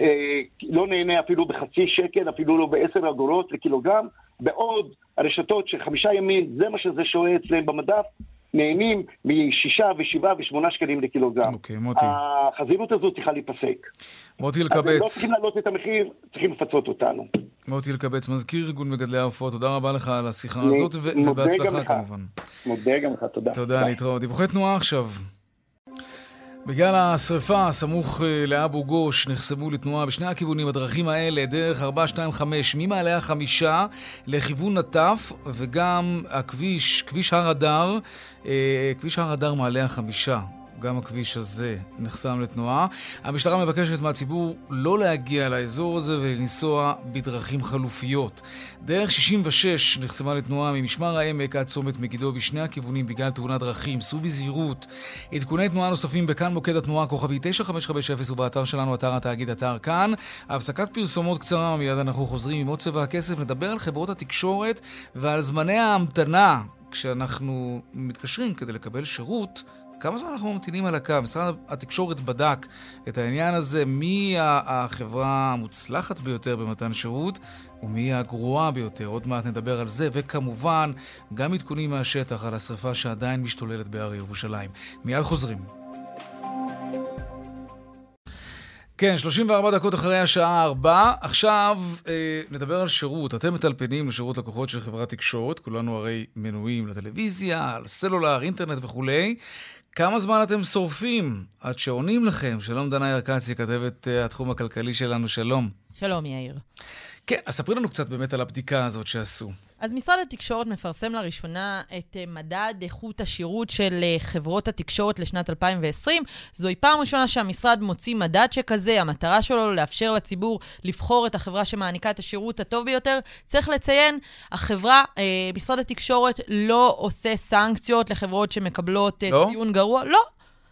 אה, לא נהנה אפילו בחצי שקל, אפילו לא בעשר אגורות לקילוגרם, בעוד הרשתות שחמישה ימים, זה מה שזה שוהה אצלם במדף, נהנים משישה ושבעה ושמונה שקלים לקילוגרם. אוקיי, מוטי. החזירות הזו צריכה להיפסק. מוטי אז לא אלקבץ, צריכים להעלות את המחיר, צריכים לפצות אותנו. מוטי אלקבץ, מזכיר ארגון מגדלי העופות, תודה רבה לך על השיחה הזאת, ובהצלחה. כמובן. מודה גם לך, תודה. תודה. להתראות. דיווחי תנועה עכשיו. בגלל השרפה סמוך אה, לאבו גוש נחסמו לתנועה בשני הכיוונים, הדרכים האלה, דרך 425 ממעלה החמישה לכיוון נטף, וגם הכביש, כביש הר אדר, אה, כביש הר אדר מעלה החמישה. גם הכביש הזה נחסם לתנועה. המשטרה מבקשת מהציבור לא להגיע לאזור הזה ולנסוע בדרכים חלופיות. דרך 66 נחסמה לתנועה ממשמר העמק עד צומת מגידו בשני הכיוונים בגלל תאונת דרכים. סעו בזהירות. עדכוני תנועה נוספים בכאן מוקד התנועה כוכבי 9550 ובאתר שלנו, אתר התאגיד, אתר כאן. הפסקת פרסומות קצרה, מיד אנחנו חוזרים עם עוד צבע הכסף. נדבר על חברות התקשורת ועל זמני ההמתנה כשאנחנו מתקשרים כדי לקבל שירות. כמה זמן אנחנו ממתינים על הקו? משרד התקשורת בדק את העניין הזה, מי החברה המוצלחת ביותר במתן שירות ומי הגרועה ביותר. עוד מעט נדבר על זה, וכמובן, גם עדכונים מהשטח על השרפה שעדיין משתוללת בהר ירושלים. מיד חוזרים. כן, 34 דקות אחרי השעה 4. עכשיו אה, נדבר על שירות. אתם מטלפנים לשירות לקוחות של חברת תקשורת, כולנו הרי מנויים לטלוויזיה, לסלולר, אינטרנט וכולי. כמה זמן אתם שורפים עד שעונים לכם? שלום דנה ירקצי, כתבת אה, התחום הכלכלי שלנו, שלום. שלום, יאיר. כן, אז ספרי לנו קצת באמת על הבדיקה הזאת שעשו. אז משרד התקשורת מפרסם לראשונה את אה, מדד איכות השירות של אה, חברות התקשורת לשנת 2020. זוהי פעם ראשונה שהמשרד מוציא מדד שכזה, המטרה שלו לאפשר לציבור לבחור את החברה שמעניקה את השירות הטוב ביותר. צריך לציין, החברה, אה, משרד התקשורת לא עושה סנקציות לחברות שמקבלות לא? ציון גרוע. לא.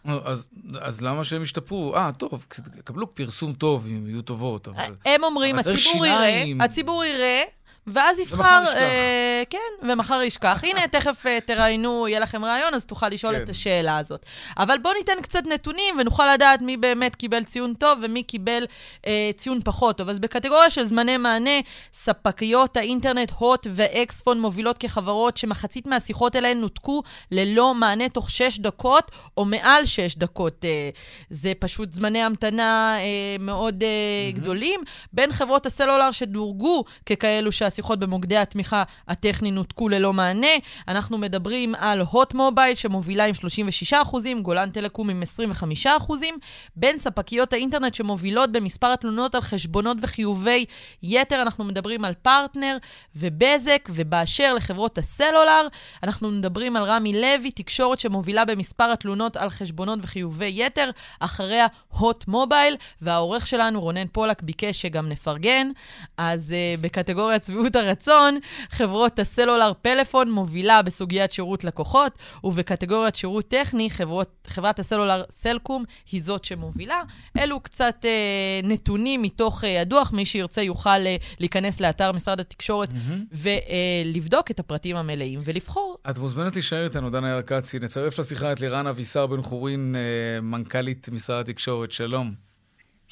אז, אז למה שהם ישתפרו? אה, טוב, קבלו פרסום טוב אם יהיו טובות, אבל... הם אומרים, אבל הציבור יראה. הציבור יראה, ואז יבחר, ומחר ישכח. אה, כן, ומחר ישכח. הנה, תכף אה, תראיינו, יהיה לכם רעיון, אז תוכל לשאול כן. את השאלה הזאת. אבל בואו ניתן קצת נתונים, ונוכל לדעת מי באמת קיבל ציון טוב ומי קיבל אה, ציון פחות טוב. אז בקטגוריה של זמני מענה, ספקיות האינטרנט, הוט ואקספון מובילות כחברות שמחצית מהשיחות אליהן נותקו ללא מענה תוך 6 דקות, או מעל 6 דקות. אה, זה פשוט זמני המתנה אה, מאוד אה, גדולים. בין חברות הסלולר שדורגו ככאלו שהשיחות במוקדי התמיכה הטכני נותקו ללא מענה, אנחנו מדברים על הוט מובייל שמובילה עם 36 אחוזים, גולן טלקום עם 25 אחוזים. בין ספקיות האינטרנט שמובילות במספר התלונות על חשבונות וחיובי יתר, אנחנו מדברים על פרטנר ובזק, ובאשר לחברות הסלולר, אנחנו מדברים על רמי לוי, תקשורת שמובילה במספר התלונות על חשבונות וחיובי יתר, אחריה הוט מובייל, והעורך שלנו, רונן פולק, ביקש שגם נפרגן. אז uh, בקטגוריית שביעות הרצון, חברות הסלולר פלאפון מובילה בסוגיית שירות לקוחות, ובקטגוריית שירות טכני, חברות, חברת הסלולר סלקום היא זאת שמובילה. אלו קצת uh, נתונים מתוך uh, הדוח, מי שירצה יוכל uh, להיכנס לאתר משרד התקשורת ולבדוק את הפרטים המלאים ולבחור. את מוזמנת להישאר איתנו, דנה ירקצי. נצרף לשיחה את לירן אבישר בן חורין, אה, מנכ"לית משרד התקשורת. שלום.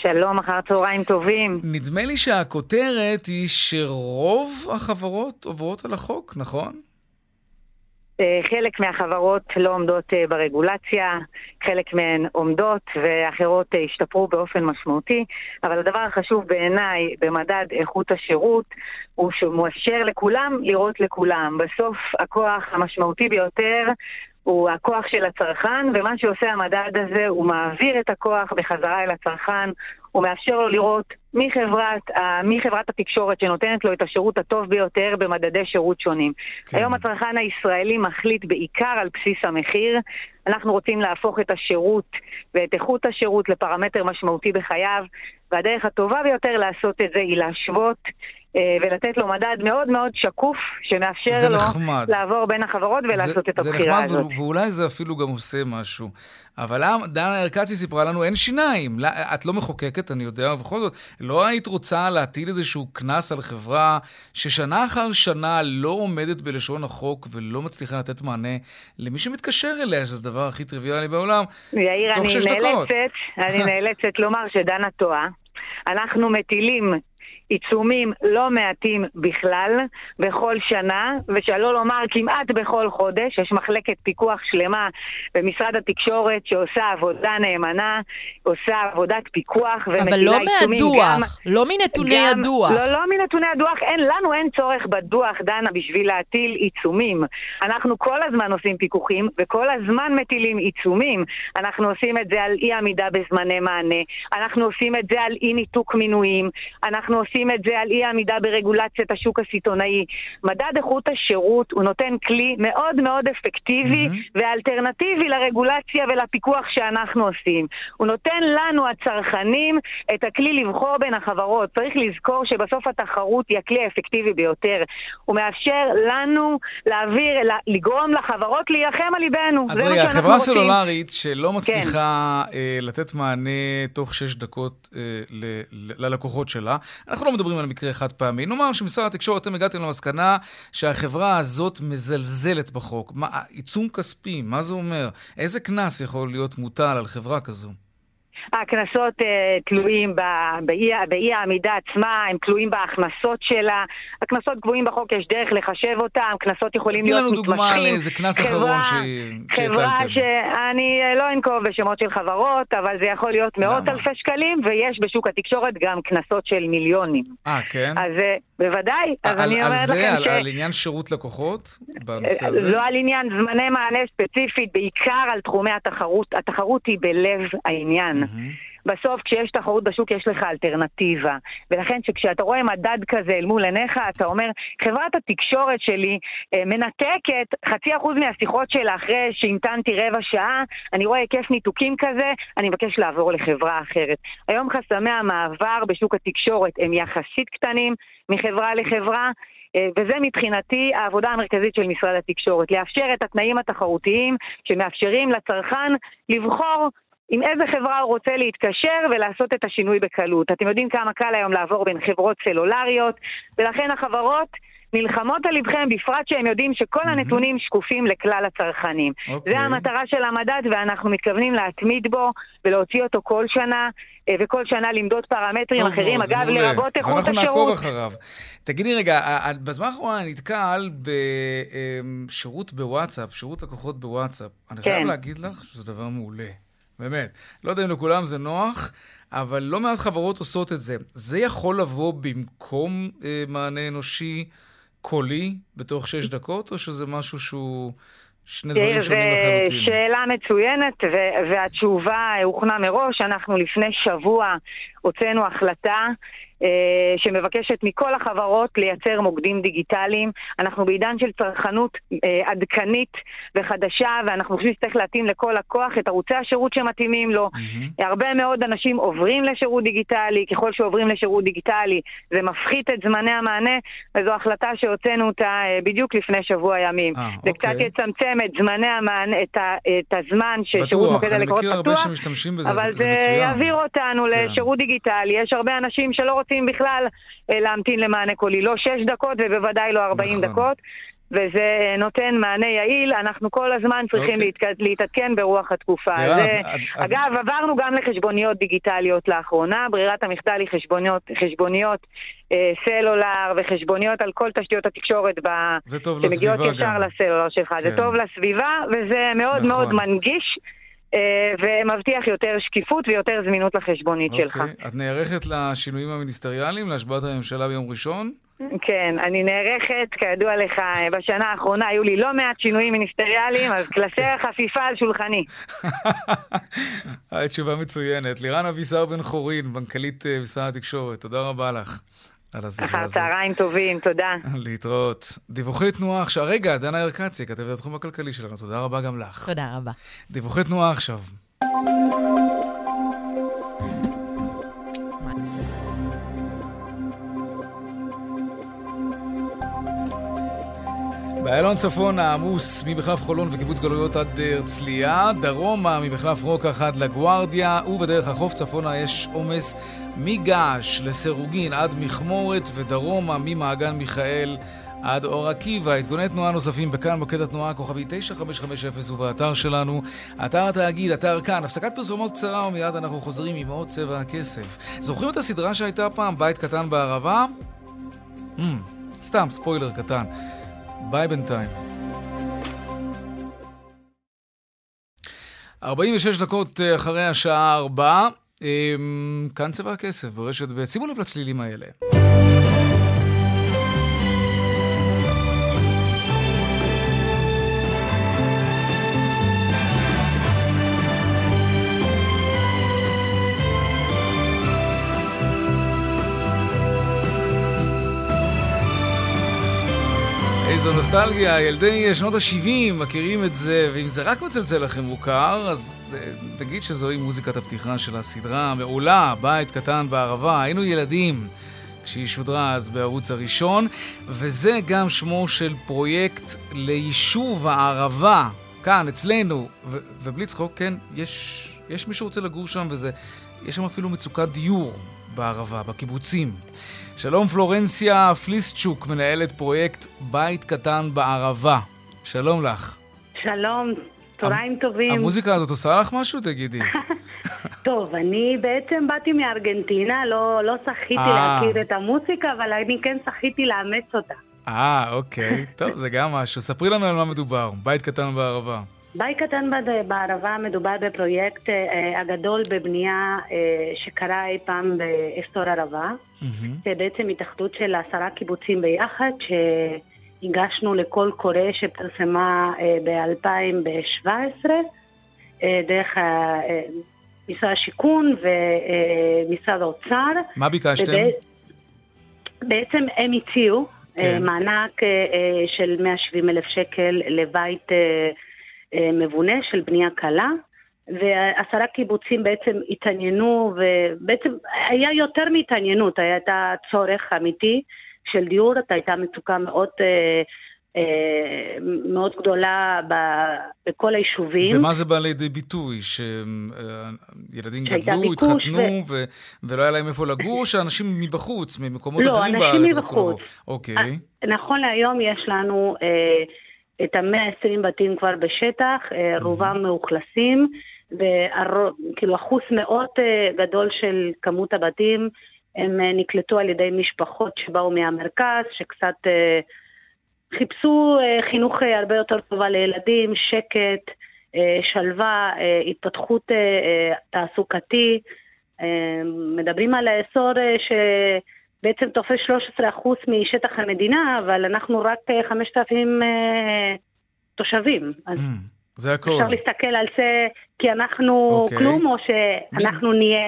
שלום, אחר צהריים טובים. נדמה לי שהכותרת היא שרוב החברות עוברות על החוק, נכון? אה, חלק מהחברות לא עומדות אה, ברגולציה, חלק מהן עומדות ואחרות אה, השתפרו באופן משמעותי, אבל הדבר החשוב בעיניי במדד איכות השירות הוא שהוא מאפשר לכולם לראות לכולם. בסוף הכוח המשמעותי ביותר הוא הכוח של הצרכן, ומה שעושה המדד הזה, הוא מעביר את הכוח בחזרה אל הצרכן, הוא מאפשר לו לראות מחברת, מחברת התקשורת שנותנת לו את השירות הטוב ביותר במדדי שירות שונים. כן. היום הצרכן הישראלי מחליט בעיקר על בסיס המחיר. אנחנו רוצים להפוך את השירות ואת איכות השירות לפרמטר משמעותי בחייו, והדרך הטובה ביותר לעשות את זה היא להשוות ולתת לו מדד מאוד מאוד שקוף, שמאפשר לו נחמד. לעבור בין החברות ולעשות זה, את הבחירה הזאת. זה נחמד, ואולי זה אפילו גם עושה משהו. אבל דנה ארקצי סיפרה לנו, אין שיניים. לא, את לא מחוקקת, אני יודע, ובכל זאת, לא היית רוצה להטיל איזשהו קנס על חברה ששנה אחר שנה לא עומדת בלשון החוק ולא מצליחה לתת מענה למי שמתקשר אליה, שזה הדבר הכי טריוויאלי בעולם, יאיר, תוך שש נאלצת, דקות. אני נאלצת לומר שדנה טועה. אנחנו מטילים עיצומים לא מעטים בכלל, בכל שנה, ושלא לומר כמעט בכל חודש. יש מחלקת פיקוח שלמה במשרד התקשורת שעושה עבודה נאמנה, עושה עבודת פיקוח ומטילה עיצומים. אבל לא מהדוח, גם, לא מנתוני גם, הדוח. לא, לא מנתוני הדוח. אין, לנו אין צורך בדוח, דנה, בשביל להטיל עיצומים. אנחנו כל הזמן עושים פיקוחים, וכל הזמן מטילים עיצומים. אנחנו עושים את זה על אי עמידה בזמני מענה, אנחנו עושים את זה על אי ניתוק מינויים, אנחנו עושים עושים את זה על אי עמידה ברגולציית השוק הסיטונאי. מדד איכות השירות הוא נותן כלי מאוד מאוד אפקטיבי mm-hmm. ואלטרנטיבי לרגולציה ולפיקוח שאנחנו עושים. הוא נותן לנו, הצרכנים, את הכלי לבחור בין החברות. צריך לזכור שבסוף התחרות היא הכלי האפקטיבי ביותר. הוא מאפשר לנו להעביר, לגרום לחברות להילחם על ליבנו. אז רגע, החברה סלולרית שלא כן. מצליחה כן. לתת מענה תוך שש דקות אה, ללקוחות שלה, אנחנו לא מדברים על מקרה חד פעמי. נאמר שמשרד התקשורת, אתם הגעתם למסקנה שהחברה הזאת מזלזלת בחוק. מה, עיצום כספי, מה זה אומר? איזה קנס יכול להיות מוטל על חברה כזו? הקנסות uh, תלויים באי העמידה עצמה, הם תלויים בהכנסות שלה. הקנסות קבועים בחוק, יש דרך לחשב אותם, קנסות יכולים להיות מתמשכים. תני לנו דוגמה לאיזה קנס אחרון שהטלתם. חברה שאני uh, לא אנקוב בשמות של חברות, אבל זה יכול להיות מאות? אלפי שקלים, ויש בשוק התקשורת גם קנסות של מיליונים. אה, כן? אז uh, בוודאי. אז על, אני אומרת לכם זה, ש... על עניין שירות לקוחות בנושא הזה? לא על עניין זמני מענה ספציפית, בעיקר על תחומי התחרות. התחרות היא בלב העניין. Mm-hmm. בסוף כשיש תחרות בשוק יש לך אלטרנטיבה. ולכן שכשאתה רואה מדד כזה אל מול עיניך, אתה אומר, חברת התקשורת שלי אה, מנתקת חצי אחוז מהשיחות שלה אחרי שהמתנתי רבע שעה, אני רואה היקף ניתוקים כזה, אני מבקש לעבור לחברה אחרת. היום חסמי המעבר בשוק התקשורת הם יחסית קטנים מחברה לחברה. אה, וזה מבחינתי העבודה המרכזית של משרד התקשורת, לאפשר את התנאים התחרותיים שמאפשרים לצרכן לבחור עם איזה חברה הוא רוצה להתקשר ולעשות את השינוי בקלות. אתם יודעים כמה קל היום לעבור בין חברות סלולריות, ולכן החברות נלחמות על לבכם, בפרט שהם יודעים שכל mm-hmm. הנתונים שקופים לכלל הצרכנים. Okay. אוקיי. זה המטרה של המדד, ואנחנו מתכוונים להתמיד בו ולהוציא אותו כל שנה. אה, וכל שנה למדוד פרמטרים טוב, אחרים, אגב, מעולה. לרבות איכות השירות. ואנחנו נעקוב אחריו. תגידי רגע, בזמן האחרון אני נתקל בשירות בוואטסאפ, שירות לקוחות בוואטסאפ. אני כן. חייב להגיד לך שזה דבר מעולה. באמת. לא יודע אם לכולם זה נוח, אבל לא מעט חברות עושות את זה. זה יכול לבוא במקום אה, מענה אנושי קולי בתוך שש דקות, או שזה משהו שהוא... שני דברים שונים לחלוטין. שאלה מצוינת, והתשובה הוכנה מראש. אנחנו לפני שבוע הוצאנו החלטה אה, שמבקשת מכל החברות לייצר מוקדים דיגיטליים. אנחנו בעידן של צרכנות אה, עדכנית וחדשה, ואנחנו חושבים שצריך להתאים לכל לקוח את ערוצי השירות שמתאימים לו. Mm-hmm. הרבה מאוד אנשים עוברים לשירות דיגיטלי, ככל שעוברים לשירות דיגיטלי זה מפחית את זמני המענה, וזו החלטה שהוצאנו אותה אה, בדיוק לפני שבוע ימים. 아, זה אוקיי. קצת יצמצם את זמני המענה, את, ה, את הזמן ששירות מוקד הלקוחות פתוח, אבל זה, זה, זה יעביר אותנו כן. לשירות דיגיטלי. יש הרבה אנשים שלא רוצים בכלל אה, להמתין למענה קולי, לא שש דקות ובוודאי לא ארבעים נכון. דקות. וזה נותן מענה יעיל. אנחנו כל הזמן צריכים אוקיי. להתק- להתעדכן ברוח התקופה. לירן, זה, את- אגב, עברנו גם לחשבוניות דיגיטליות לאחרונה. ברירת המחדל היא חשבוניות, חשבוניות אה, סלולר וחשבוניות על כל תשתיות התקשורת ב... שמגיעות ישר גם. לסלולר שלך. כן. זה טוב לסביבה, וזה מאוד נכון. מאוד מנגיש. אה, ומבטיח יותר שקיפות ויותר זמינות לחשבונית שלך. אוקיי. את נערכת לשינויים המיניסטריאליים, להשבעת הממשלה ביום ראשון? כן, אני נערכת, כידוע לך, בשנה האחרונה היו לי לא מעט שינויים מיניסטריאליים, אז קלסי החפיפה על שולחני. אה, תשובה מצוינת. לירן אבישר בן חורין, מנכ"לית אה, משרד התקשורת, תודה רבה לך על השיחה אחר הזאת. צהריים טובים, תודה. להתראות. דיווחי תנועה עכשיו. רגע, דנה ירקצי, כתבת התחום הכלכלי שלנו, תודה רבה גם לך. תודה רבה. דיווחי תנועה עכשיו. באיילון צפון העמוס ממחלף חולון וקיבוץ גלויות עד הרצליה, דרומה ממחלף רוקח עד לגוארדיה, ובדרך החוף צפונה יש עומס מגעש לסירוגין עד מכמורת, ודרומה ממעגן מיכאל עד אור עקיבא. עדכוני תנועה נוספים בכאן מוקד התנועה כוכבי 9550 ובאתר שלנו, אתר התאגיד, אתר כאן. הפסקת פרסומות קצרה ומיד אנחנו חוזרים עם עוד צבע הכסף. זוכרים את הסדרה שהייתה פעם, בית קטן בערבה? Mm, סתם, ספוילר קטן. ביי בינתיים. 46 דקות אה, אחרי השעה 4, כאן צבע הכסף ברשת ב'. שימו לב לצלילים האלה. איזו נוסטלגיה, ילדי שנות ה-70 מכירים את זה, ואם זה רק מצלצל לכם מוכר, אז אה, נגיד שזוהי מוזיקת הפתיחה של הסדרה המעולה, בית קטן בערבה, היינו ילדים. כשהיא שודרה אז בערוץ הראשון, וזה גם שמו של פרויקט ליישוב הערבה, כאן, אצלנו, ו- ובלי צחוק, כן, יש, יש מי שרוצה לגור שם, וזה, יש שם אפילו מצוקת דיור בערבה, בקיבוצים. שלום פלורנסיה פליסצ'וק, מנהלת פרויקט בית קטן בערבה. שלום לך. שלום, צהריים טובים. המוזיקה הזאת עושה לך משהו, תגידי? טוב, אני בעצם באתי מארגנטינה, לא, לא זכיתי אה. להכיר את המוזיקה, אבל אני כן זכיתי לאמץ אותה. אה, אוקיי. טוב, זה גם משהו. ספרי לנו על מה מדובר. בית קטן בערבה. בית קטן בערבה מדובר בפרויקט אה, הגדול בבנייה אה, שקרה אי פעם בהיסטוריה ערבה. זה בעצם התאחדות של עשרה קיבוצים ביחד, שהגשנו לקול קורא שפרסמה אה, ב-2017, אה, דרך אה, משרד השיכון ומשרד האוצר. מה ביקשתם? ובע- בעצם הם הציעו כן. אה, מענק אה, אה, של 170 אלף שקל לבית אה, אה, מבונה של בנייה קלה. ועשרה קיבוצים בעצם התעניינו, ובעצם היה יותר מהתעניינות, הייתה צורך אמיתי של דיור, הייתה מצוקה מאוד, אה, אה, מאוד גדולה בכל היישובים. ומה זה בא לידי ביטוי? שילדים גדלו, התחתנו, ו... ולא היה להם איפה לגור, שאנשים מבחוץ, ממקומות לא, אחרים אנשים בארץ רצו לבוא? מבחוץ. אוקיי. נכון להיום יש לנו אה, את ה-120 בתים כבר בשטח, אה, רובם מאוכלסים, וכאילו אחוז מאוד אה, גדול של כמות הבתים הם אה, נקלטו על ידי משפחות שבאו מהמרכז, שקצת חיפשו חינוך הרבה יותר טובה לילדים, שקט, שלווה, התפתחות תעסוקתי. מדברים על האזור אה, ש... בעצם תופס 13% משטח המדינה, אבל אנחנו רק אה, 5,000 אה, תושבים. אז זה הכל. אפשר להסתכל על זה כי אנחנו אוקיי. כלום, או שאנחנו נהיה...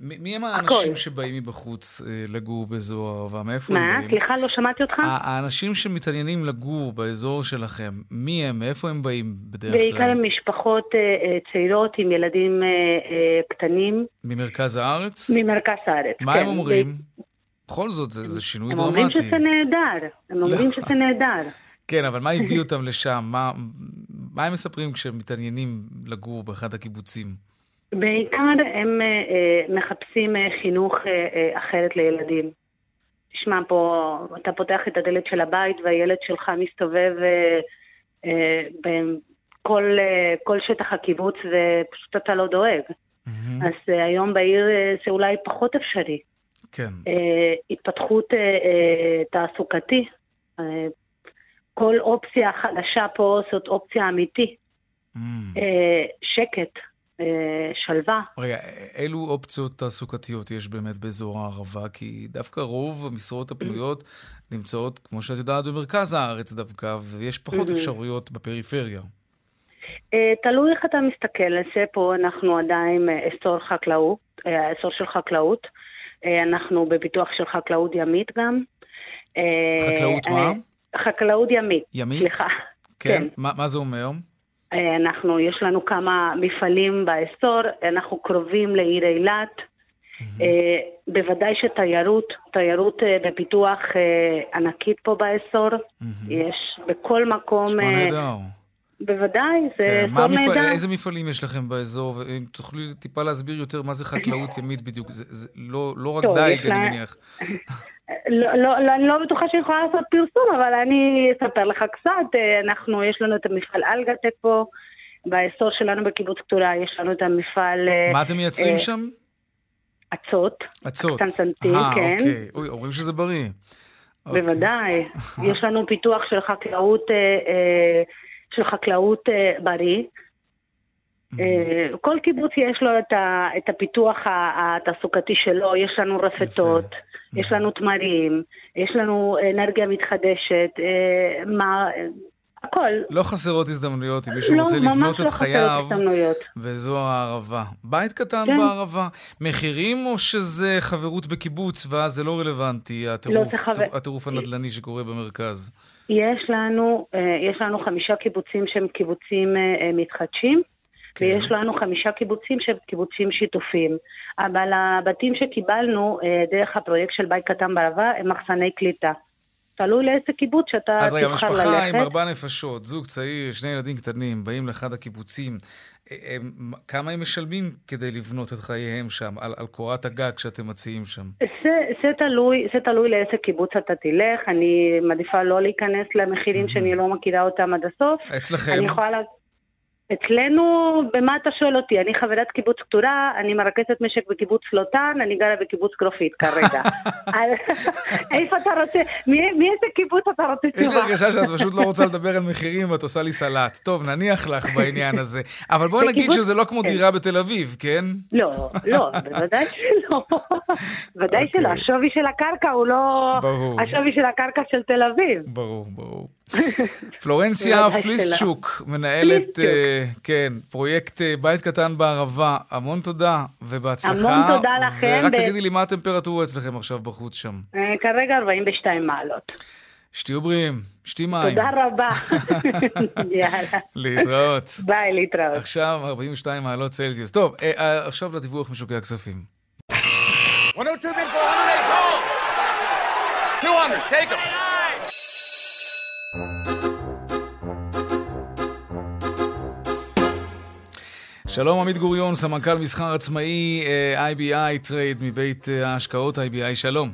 מ- מי הם האנשים שבאים מבחוץ אה, לגור באזור הערבה? מאיפה הם מה? באים? סליחה, לא שמעתי אותך? האנשים שמתעניינים לגור באזור שלכם, מי הם? מאיפה הם באים בדרך כלל? בעיקר הם משפחות אה, אה, צעירות עם ילדים אה, אה, קטנים ממרכז הארץ? ממרכז הארץ. מה כן. הם אומרים? בכל זאת, זה, זה שינוי הם אומרים דרמטי. שזה נהדר, הם אומרים לא. שזה נהדר. כן, אבל מה הביא אותם לשם? מה, מה הם מספרים כשהם מתעניינים לגור באחד הקיבוצים? בעיקר הם אה, אה, מחפשים אה, חינוך אה, אה, אחרת לילדים. תשמע, פה אתה פותח את הדלת של הבית והילד שלך מסתובב אה, אה, בכל אה, כל שטח הקיבוץ ופשוט אתה לא דואג. מהמם. אז אה, היום בעיר אה, זה אולי פחות אפשרי. כן. אה, התפתחות אה, אה, תעסוקתי. כל אופציה חדשה פה זאת אופציה אמיתית. Mm. שקט, שלווה. רגע, אילו אופציות תעסוקתיות יש באמת באזור הערבה? כי דווקא רוב המשרות הפנויות נמצאות, כמו שאת יודעת, במרכז הארץ דווקא, ויש פחות Mhm. אפשרויות בפריפריה. תלוי איך אתה מסתכל על זה, פה אנחנו עדיין אזור חקלאות, אזור של חקלאות. אה, אנחנו בפיתוח של חקלאות ימית גם. אה, חקלאות אה, מה? חקלאות ימית. ימית? סליחה. כן. מה מה זה אומר? אנחנו, יש לנו כמה מפעלים באזור, אנחנו קרובים לעיר אילת. אה, בוודאי שתיירות, תיירות בפיתוח ענקית פה באזור. יש בכל מקום... נשמע אה, נהדר. בוודאי, זה כן, המפעל- נהדר. איזה מפעלים יש לכם באזור? ואם תוכלי טיפה להסביר יותר מה זה חקלאות ימית בדיוק. זה- זה לא לא רק טוב, דייג, אני לה- מניח. לא, לא, לא, אני לא בטוחה שאני יכולה לעשות פרסום, אבל אני אספר לך קצת. אה, אנחנו, יש לנו את המפעל אלגטק פה, באזור שלנו בקיבוץ קטורה, יש לנו את המפעל... אה, מה אתם מייצרים אה, שם? אצות. אצות. קטנטנטים, אה, כן. אוקיי. אוי, אומרים שזה בריא. אוקיי. בוודאי. יש לנו פיתוח של חקלאות, אה, אה, של חקלאות אה, בריא. אה, כל קיבוץ יש לו את, ה, את הפיתוח התעסוקתי שלו, יש לנו רפתות, יש לנו תמרים, יש לנו אנרגיה מתחדשת, אה, מה, הכל. לא חסרות הזדמנויות אם מישהו לא, רוצה לבנות לא את חייו. באזור הערבה. בית קטן כן. בערבה. מחירים או שזה חברות בקיבוץ ואז זה לא רלוונטי, הטירוף, זה חבר- הטירוף הנדל"ני שקורה במרכז? יש לנו, אה, יש לנו חמישה קיבוצים שהם קיבוצים אה, אה, מתחדשים, כן. ויש לנו חמישה קיבוצים שהם קיבוצים שיתופיים. אבל הבתים שקיבלנו דרך הפרויקט של בית קטן בערבה הם מחסני קליטה. תלוי לאיזה קיבוץ שאתה אז רגע, משפחה עם ללכת. ארבע נפשות, זוג צעיר, שני ילדים קטנים, באים לאחד הקיבוצים. אה, אה, כמה הם משלמים כדי לבנות את חייהם שם, על, על קורת הגג שאתם מציעים שם? זה, זה, תלוי, זה תלוי לאיזה קיבוץ אתה תלך, אני מעדיפה לא להיכנס למחירים שאני לא מכירה אותם עד הסוף. אצלכם? אני יכולה... אצלנו, במה אתה שואל אותי? אני חברת קיבוץ קטורה, אני מרכזת משק בקיבוץ לוטן, אני גרה בקיבוץ גרופית כרגע. איפה אתה רוצה? מאיזה קיבוץ אתה רוצה יש לי תשובה? הרגשה שאת פשוט לא רוצה לדבר על מחירים ואת עושה לי סלט. טוב, נניח לך בעניין הזה. אבל בואי נגיד שזה לא כמו כן. דירה בתל אביב, כן? לא, לא, בוודאי שלא. ודאי אוקיי. שלא. השווי של הקרקע הוא לא ברור. השווי של הקרקע של תל אביב. ברור, ברור. פלורנסיה פליסצ'וק, מנהלת, אה, כן, פרויקט אה, בית קטן בערבה. המון תודה ובהצלחה. המון תודה לכם, ורק ב- תגידי לי מה הטמפרטורה אצלכם עכשיו בחוץ שם. אה, כרגע 42 מעלות. שתהיו בריאים, שתו מים. תודה רבה. יאללה. להתראות. ביי, להתראות. עכשיו 42 מעלות צלזיוס. טוב, עכשיו לדיווח משוקי הכספים. 102 bid for 108. 200, take them. שלום, עמית גוריון, סמנכ"ל מסחר עצמאי אה, IBI טרייד מבית אה, ההשקעות IBI, שלום.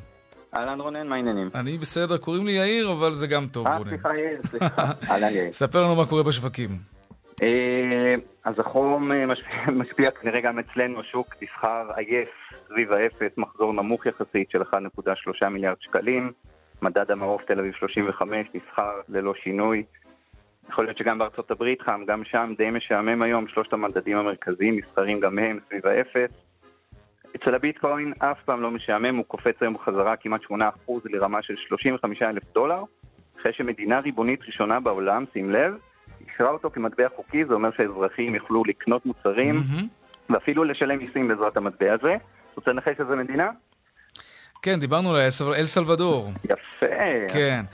אהלן רונן, מה העניינים? אני בסדר, קוראים לי יאיר, אבל זה גם טוב, אה, רונן. סליחה, יאיר, סליחה. אהלן יאיר. ספר לנו מה קורה בשווקים. אה, אז החום אה, משפיע- משפיע כנראה גם אצלנו, השוק נסחר עייף סביב האפס, מחזור נמוך יחסית של 1.3 מיליארד שקלים. מדד המעוף תל אביב 35 נסחר ללא שינוי. יכול להיות שגם בארצות הברית חם, גם שם די משעמם היום, שלושת המדדים המרכזיים נסחרים גם הם סביב האפס. אצל הביטקוין אף פעם לא משעמם, הוא קופץ היום בחזרה כמעט 8% לרמה של 35 אלף דולר, אחרי שמדינה ריבונית ראשונה בעולם, שים לב, אישרה אותו כמטבע חוקי, זה אומר שהאזרחים יוכלו לקנות מוצרים ואפילו לשלם מיסים בעזרת המטבע הזה. רוצה לנחש איזה מדינה? כן, דיברנו על אל סל- אל סלבדור. יפה. כן.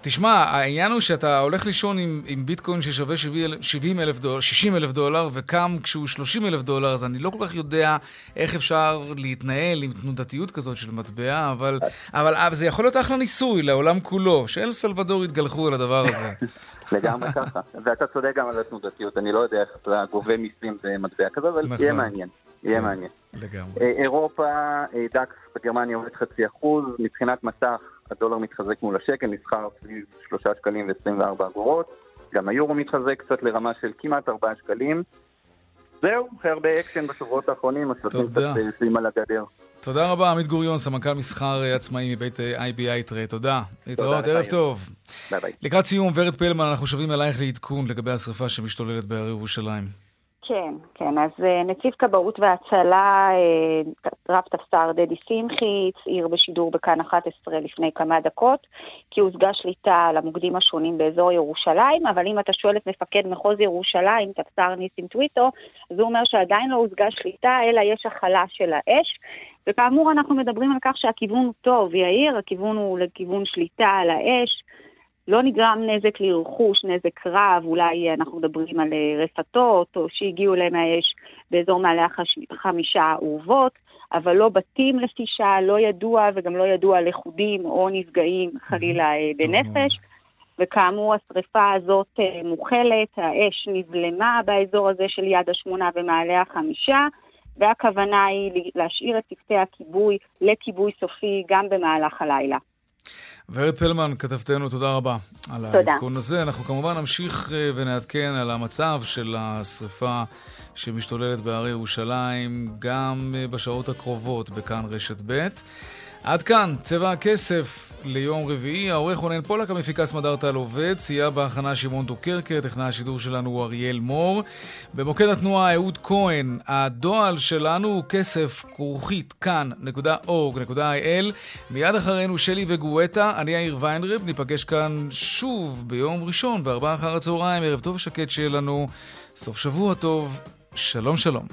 תשמע, העניין הוא שאתה הולך לישון עם, עם ביטקוין ששווה 70 אלף דולר, 60 אלף דולר, וקם כשהוא 30 אלף דולר, אז אני לא כל כך יודע איך אפשר להתנהל עם תנודתיות כזאת של מטבע, אבל, אבל, אבל זה יכול להיות אחלה ניסוי לעולם כולו, שאל סלבדור יתגלחו על הדבר הזה. לגמרי ככה. ואתה צודק גם על התנודתיות, אני לא יודע איך אתה גובה מיסים במטבע כזה, אבל נכון. יהיה מעניין. יהיה כן. מעניין. לגמרי. אה, אירופה, אה, דקס בגרמניה עומד חצי אחוז, מבחינת מסך הדולר מתחזק מול השקל, נסחר סביב 3 שקלים ו-24 אגורות, גם היורו מתחזק קצת לרמה של כמעט 4 שקלים. זהו, הכי הרבה אקשן בשבועות האחרונים, השווקים קצת. אה, יושבים על הגדר. תודה רבה, עמית גוריון, סמנכ"ל מסחר עצמאי מבית IBI טרייד. תודה. להתראות, ערב. טוב. ביי ביי. לקראת סיום, ורד פלמן, אנחנו שבים אלייך לעדכון לגבי השרפה שמשתוללת בהרי ירושלים. כן, כן. אז אה, נציב כבאות והצלה, אה, רב טפסר דדי שמחי, הצהיר בשידור בכאן 11 לפני כמה דקות, כי הושגה שליטה על המוקדים השונים באזור ירושלים, אבל אם אתה שואל את מפקד מחוז ירושלים, טפסר ניסים טוויטו, אז הוא אומר שעדיין לא הושגה שליטה, אלא יש הכלה של האש. וכאמור, אנחנו מדברים על כך שהכיוון הוא טוב, יאיר, הכיוון הוא לכיוון שליטה על האש. לא נגרם נזק לרכוש, נזק רב, אולי אנחנו מדברים על אה, רפתות, או שהגיעו אליהם האש באזור מעלה החש- חמישה אורוות, אבל לא בתים לפי לא ידוע וגם לא ידוע על לכודים או נפגעים חלילה אה, בנפש. וכאמור, השריפה הזאת אה, מוכלת, האש נבלמה באזור הזה של יד השמונה ומעלה החמישה, והכוונה היא להשאיר את צוותי הכיבוי לכיבוי סופי גם במהלך הלילה. ורד פלמן, כתבתנו, תודה רבה על תודה. העדכון הזה. אנחנו כמובן נמשיך אה, ונעדכן על המצב של השריפה שמשתוללת בהרי ירושלים, גם אה, בשעות הקרובות בכאן רשת ב'. עד כאן, צבע הכסף ליום רביעי. העורך רונן פולק, המפיקה סמדארטה על עובד, סייע בהכנה שמעון דוקרקר, טכנאי השידור שלנו הוא אריאל מור. במוקד התנועה אהוד כהן, הדועל שלנו הוא כסף כרוכית כאן.org.il. מיד אחרינו שלי וגואטה, אני יאיר ויינרב, ניפגש כאן שוב ביום ראשון, בארבעה אחר הצהריים. ערב טוב ושקט שיהיה לנו, סוף שבוע טוב, שלום שלום.